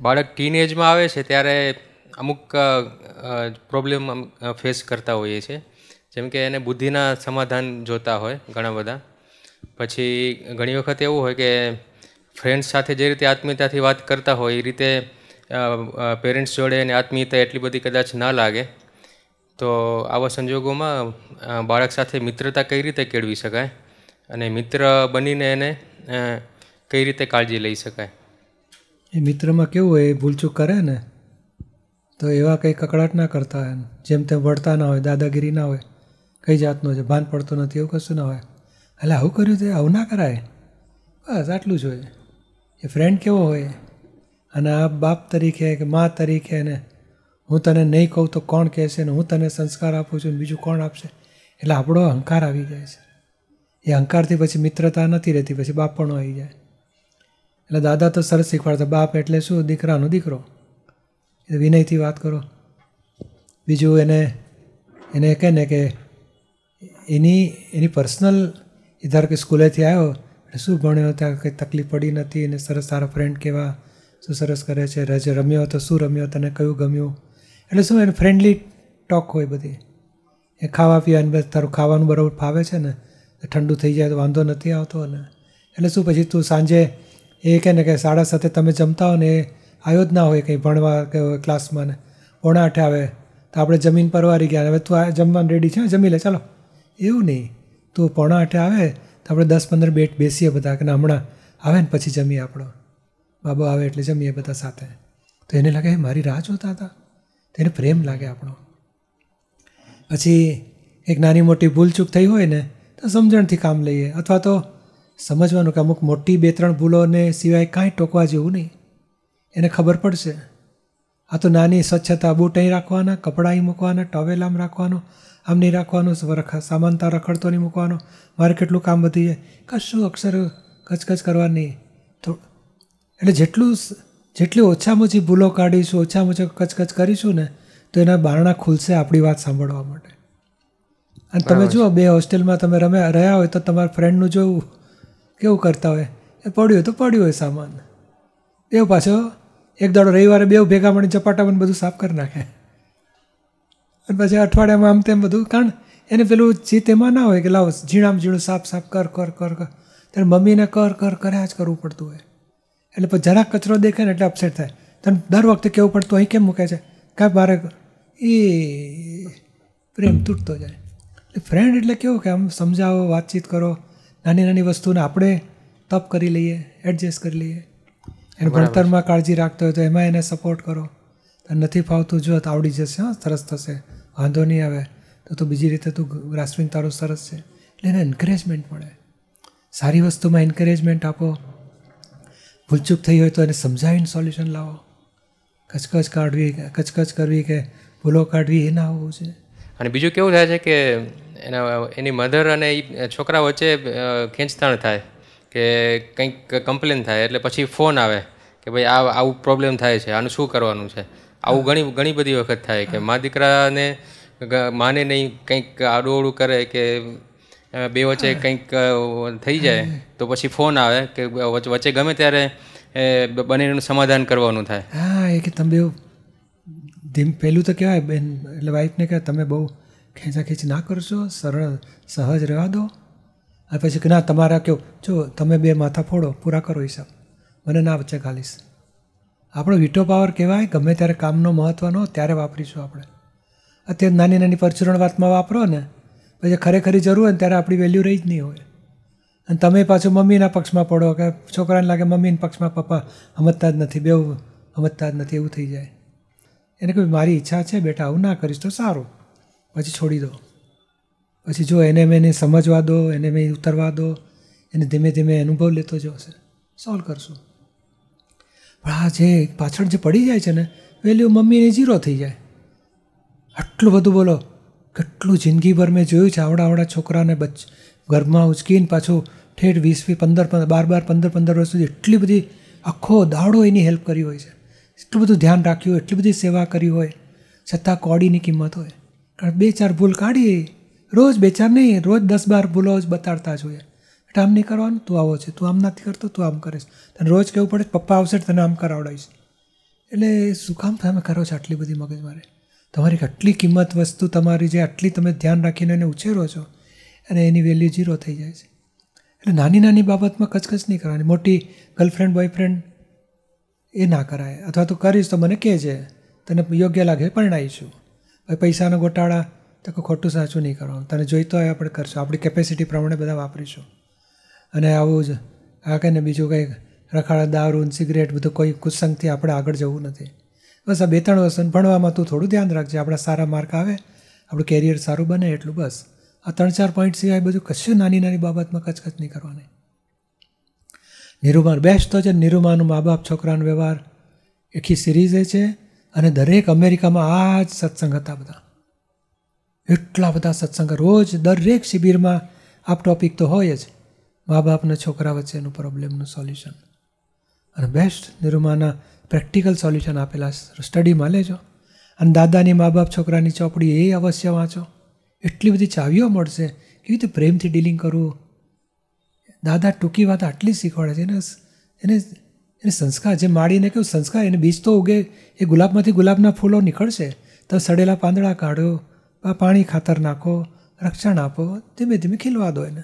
બાળક ટીનેજમાં આવે છે ત્યારે અમુક પ્રોબ્લેમ ફેસ કરતા હોઈએ છીએ. જેમ કે એને બુદ્ધિના સમાધાન જોતા હોય ઘણા બધા. પછી ઘણી વખત એવું હોય કે ફ્રેન્ડ્સ સાથે જે રીતે આત્મીયતાથી વાત કરતા હોય, એ રીતે પેરેન્ટ્સ જોડે એને આત્મીયતા એટલી બધી કદાચ ના લાગે, તો આવા સંજોગોમાં બાળક સાથે મિત્રતા કઈ રીતે કેળવી શકાય? અને મિત્ર બનીને એને કઈ રીતે કાળજી લઈ શકાય? એ મિત્રમાં કેવું હોય, એ ભૂલચૂક કરે ને, તો એવા કંઈ કકડાટ ના કરતા હોય જેમ તેમ વળતા ના હોય, દાદાગીરી ના હોય, કઈ જાતનું છે, ભાન પડતું નથી, એવું કશું ના હોય. એટલે આવું કર્યું તે આવું ના કરાય. બસ આટલું જ હોય. એ ફ્રેન્ડ કેવો હોય, અને આ બાપ તરીકે કે મા તરીકે ને, હું તને નહીં કહું તો કોણ કહેશે ને, હું તને સંસ્કાર આપું છું બીજું કોણ આપશે? એટલે આપણો અહંકાર આવી જાય છે. એ અહંકારથી પછી મિત્રતા નથી રહેતી, પછી બાપણો આવી જાય. એટલે દાદા તો સરસ શીખવાડતા બાપ એટલે શું? દીકરાનો દીકરો. એ વિનયથી વાત કરો. બીજું એને એને કહે ને કે એની એની પર્સનલ ધારો કે સ્કૂલેથી આવ્યો, એટલે શું ભણ્યો? ત્યાં કંઈ તકલીફ પડી નથી અને સરસ સારા ફ્રેન્ડ કેવા? શું સરસ કરે છે? રજ રમ્યો તો શું રમ્યો? તને કયું ગમ્યું? એટલે શું એને ફ્રેન્ડલી ટોક હોય બધી. એ ખાવા પીવાની બસ, તારું ખાવાનું બરાબર ફાવે છે ને? ઠંડુ થઈ જાય તો વાંધો નથી આવતો ને? એટલે શું પછી તું સાંજે એ કહે ને કે સાડા સાથે તમે જમતા હો ને એ આવ્યો જ ના હોય કંઈ ભણવા કે ક્લાસમાં ને. પોણા આઠે આવે. તો આપણે જમીન પરવારી ગયા. હવે તું જમવાનું રેડી છે? જમી લે. ચાલો. એવું નહીં. તું પોણા આઠે આવે તો આપણે દસ પંદર બેટ બેસીએ બધા કે હમણાં આવે ને પછી જમીએ આપણો. બાબો આવે એટલે જમીએ બધા સાથે. તો એને લાગે મારી રાહ જોતા હતા. તો એને પ્રેમ લાગે આપણો. પછી એક નાની મોટી ભૂલચૂક થઈ હોય ને, તો સમજણથી કામ લઈએ. અથવા તો સમજવાનું કે અમુક મોટી બે ત્રણ ભૂલોને સિવાય કાંઈ ટોકવા જેવું નહીં. એને ખબર પડશે. આ તો નાની સ્વચ્છતા બૂટ અહીં રાખવાના કપડાં અહીં મૂકવાના ટવેલ આમ રાખવાનું આમ નહીં રાખવાનું સામાનતા રખડતો નહીં મૂકવાનો મારે કેટલું કામ વધી જાય. કશું અક્ષર કચકચ કરવાની તો એટલે જેટલું જેટલી ઓછામાં ઓછી ભૂલો કાઢીશું ઓછામાં ઓછા કચકચ કરીશું ને તો એના બારણા ખુલશે આપણી વાત સાંભળવા માટે. અને તમે જુઓ બે હોસ્ટેલમાં તમે રમ્યા રહ્યા હોય તો તમારા ફ્રેન્ડનું જોવું. કેવું કરતા હોય? એ પડ્યું હોય તો પડ્યું હોય સામાન. એવું પાછો એક દાડો રવિવારે બેવ ભેગા મળીને ચપાટા મને બધું સાફ કરી નાખે. અને પછી અઠવાડિયામાં આમ તેમ બધું કારણ એને પેલું ચિત્ત એમાં ના હોય કે લાવો ઝીણામ ઝીણું સાફ સાફ કર કર કર કર. ત્યારે મમ્મીને કર કર કર્યા જ કરવું પડતું હોય. એટલે પછી જરાક કચરો દેખાય ને એટલે અપસેટ થાય. તને દર વખતે કેવું પડતું અહીં કેમ મૂકે છે? કાંઈ મારે એ પ્રેમ તૂટતો જાય. એટલે ફ્રેન્ડ એટલે કેવું કે આમ સમજાવો, વાતચીત કરો. નાની નાની વસ્તુને આપણે તપ કરી લઈએ એડજસ્ટ કરી લઈએ. એને ભણતરમાં કાળજી રાખતો હોય તો એમાં એને સપોર્ટ કરો. નથી ફાવતું જો તો આવડી જશે હા સરસ થશે. વાંધો નહીં આવે. તો તું બીજી રીતે તું ગ્રાસ્પિંગ તારું સરસ છે. એટલે એને એન્કરેજમેન્ટ મળે. સારી વસ્તુમાં એન્કરેજમેન્ટ આપો. ભૂલચૂક થઈ હોય તો એને સમજાવીને સોલ્યુશન લાવો. કચકચ કાઢવી કચકચ કરવી કે ભૂલો કાઢવી એ ના હોવું છે અને બીજું કેવું થાય છે કે એના એની મધર અને એ છોકરા વચ્ચે ખેંચતાણ થાય કે કંઈક કમ્પ્લેન થાય એટલે પછી ફોન આવે કે ભાઈ આ આવું પ્રોબ્લેમ થાય છે આનું શું કરવાનું છે? આવું ઘણી ઘણી બધી વખત થાય કે મા દીકરાને માને નહીં કંઈક આડું કરે કે બે વચ્ચે કંઈક થઈ જાય તો પછી ફોન આવે કે વચ્ચે ગમે ત્યારે બંનેનું સમાધાન કરવાનું થાય. હા એ કે તમે ધીમ પહેલું તો કહેવાય, બેન, એટલે વાઈફને કહે, તમે બહુ ખેંચાખેંચ ના કરશો સરળ, સહજ રહેવા દો. અને પછી કે, ના, તમારા કહો જો તમે બે માથા ફોડો, પૂરા કરો હિસાબ. મને, ના, વચ્ચે ઘાલીશ આપણો વીટો પાવર કહેવાય, ગમે ત્યારે કામનો મહત્વનો ત્યારે વાપરીશું આપણે. અત્યારે નાની નાની પરચુરણ વાતમાં વાપરો ને, પછી ખરેખરી જરૂર હોય ત્યારે આપણી વેલ્યુ રહી જ નહીં હોય. અને તમે પાછું મમ્મીના પક્ષમાં પડો કે છોકરાને લાગે મમ્મીના પક્ષમાં પપ્પા સમજતા જ નથી, બેવ સમજતા જ નથી, એવું થઈ જાય. એને કહ્યું, મારી ઈચ્છા છે બેટા, આવું ના કરીશ તો સારું. પછી છોડી દો. પછી જો એને મેં એને સમજવા દો, એને મેં ઉતરવા દો, એને ધીમે ધીમે અનુભવ લેતો જશે સોલ્વ કરશું. પણ આ જે પાછળ જે પડી જાય છે ને, વેલ્યુ મમ્મીની ઝીરો થઈ જાય. આટલું બધું બોલો, કેટલું જિંદગીભર મેં જોયું છે, આવડા આવડા છોકરાને બચ, ઘરમાં ઉચકીને પાછું ઠેઠ વીસ વીસ પંદર, બાર બાર, પંદર પંદર વર્ષ સુધી એટલી બધી આખો દાડો એની હેલ્પ કરી હોય છે. એટલું બધું ધ્યાન રાખ્યું હોય, એટલી બધી સેવા કરી હોય, છતાં કોડીની કિંમત હોય. કારણ બે ચાર ભૂલ કાઢીએ રોજ બે ચાર નહીં, રોજ દસ બાર ભૂલો જ બતાડતા જોઈએ એટલે આમ નહીં કરવાનું, તું આવો છે, તું આમ નથી કરતો, તું આમ કરીશ. તને રોજ કહેવું પડે, પપ્પા આવશે તને આમ કરાવડાવીશ. એટલે શું કામ તમે કરો છો આટલી બધી મગજ મારે? તમારી આટલી કિંમત વસ્તુ તમારી જે આટલી તમે ધ્યાન રાખીને એને ઉછેરો છો, અને એની વેલ્યુ ઝીરો થઈ જાય છે. એટલે નાની નાની બાબતમાં કચકચ નહીં કરવાની. મોટી ગર્લફ્રેન્ડ, બોયફ્રેન્ડ એ ના કરાય. અથવા તું કરીશ તો મને કહેજે, તને યોગ્ય લાગે પરણાવીશું હવે પૈસાનો ગોટાળા, તો કોઈ ખોટું સાચું નહીં કરવાનું તને જોઈતો હોય આપણે કરશું. આપણી કેપેસિટી પ્રમાણે બધા વાપરીશું. અને આવું જ આ કંઈ ને, બીજું કંઈક, રખાડા દારૂ સિગરેટ બધું કોઈ કુસંગથી આપણે આગળ જવું નથી. બસ આ બે ત્રણ વસ્તુ ભણવામાં તું થોડું ધ્યાન રાખજે. આપણા સારા માર્ક આવે, આપણું કેરિયર સારું બને એટલું બસ. આ ત્રણ ચાર પોઈન્ટ સિવાય બધું કશું નાની નાની બાબતમાં કચકચ નહીં કરવાની. નિરૂમાન, બેસ્ટ તો છે નિરૂમાનું મા બાપ છોકરાનો વ્યવહાર. આખી સિરીઝે છે અને દરેક અમેરિકામાં આ જ સત્સંગ હતા બધા. એટલા બધા સત્સંગ, રોજ દરેક શિબિરમાં આ ટોપિક તો હોય જ. મા બાપના છોકરા વચ્ચેનું પ્રોબ્લેમનું સોલ્યુશન અને બેસ્ટ નિરૂમાના પ્રેક્ટિકલ સોલ્યુશન આપેલા સ્ટડીમાં લેજો. અને દાદાની મા બાપ છોકરાની ચોપડી એ અવશ્ય વાંચો. એટલી બધી ચાવીઓ મળશે. કેવી રીતે પ્રેમથી ડીલિંગ કરવું? દાદા ટૂંકી વાત આટલી શીખવાડે છે. એને એને એને સંસ્કાર, જે માડીને કેવું સંસ્કાર, એને બીજ તો ઉગે, એ ગુલાબમાંથી ગુલાબના ફૂલો નીકળશે. તો સડેલા પાંદડા કાઢો પાણી ખાતર નાખો, રક્ષણ આપો, ધીમે ધીમે ખીલવા દો એને.